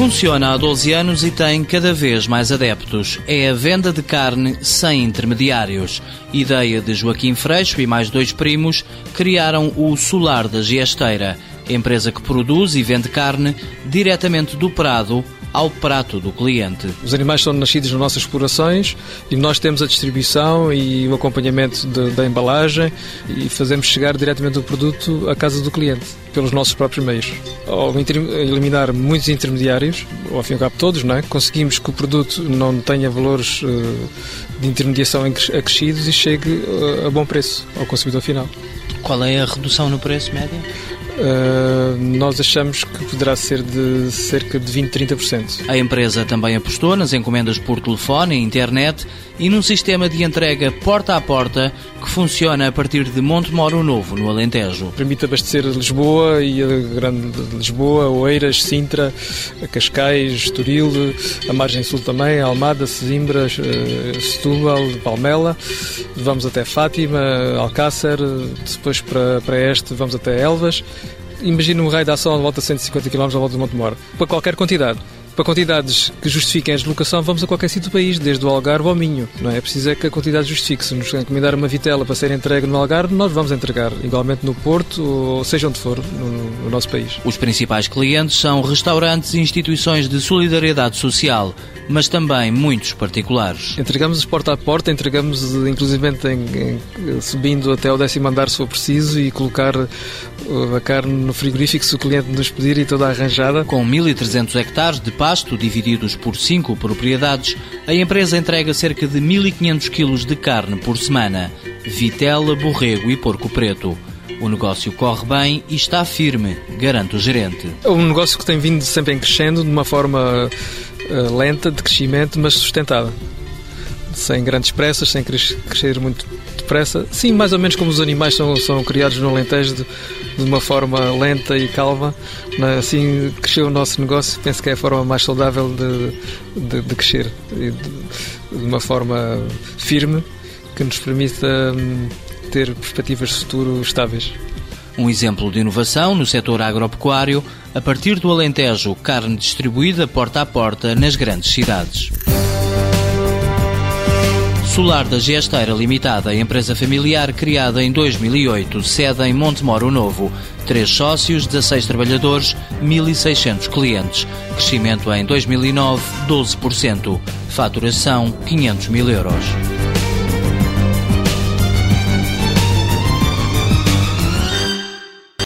Funciona há 12 anos e tem cada vez mais adeptos. É a venda de carne sem intermediários. Ideia de Joaquim Freixo e mais dois primos criaram o Solar da Giesteira, empresa que produz e vende carne diretamente do prado ao prato do cliente. Os animais são nascidos nas nossas explorações e nós temos a distribuição e o acompanhamento de, da embalagem e fazemos chegar diretamente o produto à casa do cliente pelos nossos próprios meios. Ao eliminar muitos intermediários, ao fim e ao cabo todos, não é? conseguimos que o produto não tenha valores uh, de intermediação acrescidos e chegue uh, a bom preço ao consumidor final. Qual é a redução no preço média? Uh, nós achamos que poderá ser de cerca de 20, 30%. A empresa também apostou nas encomendas por telefone e internet e num sistema de entrega porta a porta que funciona a partir de Montemoro Novo, no Alentejo. Permite abastecer Lisboa e a grande Lisboa, Oeiras, Sintra, Cascais, Estoril, a margem sul também, Almada, Sesimbra, uh, Setúbal, Palmela. Vamos até Fátima, Alcácer, depois para, para este vamos até Elvas imagina um raio de ação de volta de 150 km à volta de Montemor, para qualquer quantidade. Para quantidades que justifiquem a deslocação, vamos a qualquer sítio do país, desde o Algarve ao Minho. Não é? é preciso é que a quantidade justifique. Se nos encomendar uma vitela para ser entregue no Algarve, nós vamos entregar igualmente no Porto, ou seja onde for, no, no nosso país. Os principais clientes são restaurantes e instituições de solidariedade social, mas também muitos particulares. Entregamos porta a porta, entregamos inclusive em, em, subindo até o décimo andar se for preciso e colocar uh, a carne no frigorífico se o cliente nos pedir e toda arranjada. Com 1.300 hectares de pasto divididos por cinco propriedades, a empresa entrega cerca de 1.500 quilos de carne por semana, vitela, borrego e porco preto. O negócio corre bem e está firme, garante o gerente. É um negócio que tem vindo sempre em crescendo de uma forma lenta de crescimento, mas sustentada. Sem grandes pressas, sem crescer muito depressa. Sim, mais ou menos como os animais são, são criados no Alentejo, de, de uma forma lenta e calma. É? Assim cresceu o nosso negócio. Penso que é a forma mais saudável de, de, de crescer. De, de uma forma firme, que nos permita hum, ter perspectivas de futuro estáveis. Um exemplo de inovação no setor agropecuário, a partir do Alentejo, carne distribuída porta a porta nas grandes cidades. Solar da Gesteira Limitada, empresa familiar criada em 2008, sede em Montemoro Novo. Três sócios, 16 trabalhadores, 1.600 clientes. Crescimento em 2009, 12%. Faturação, 500 mil euros.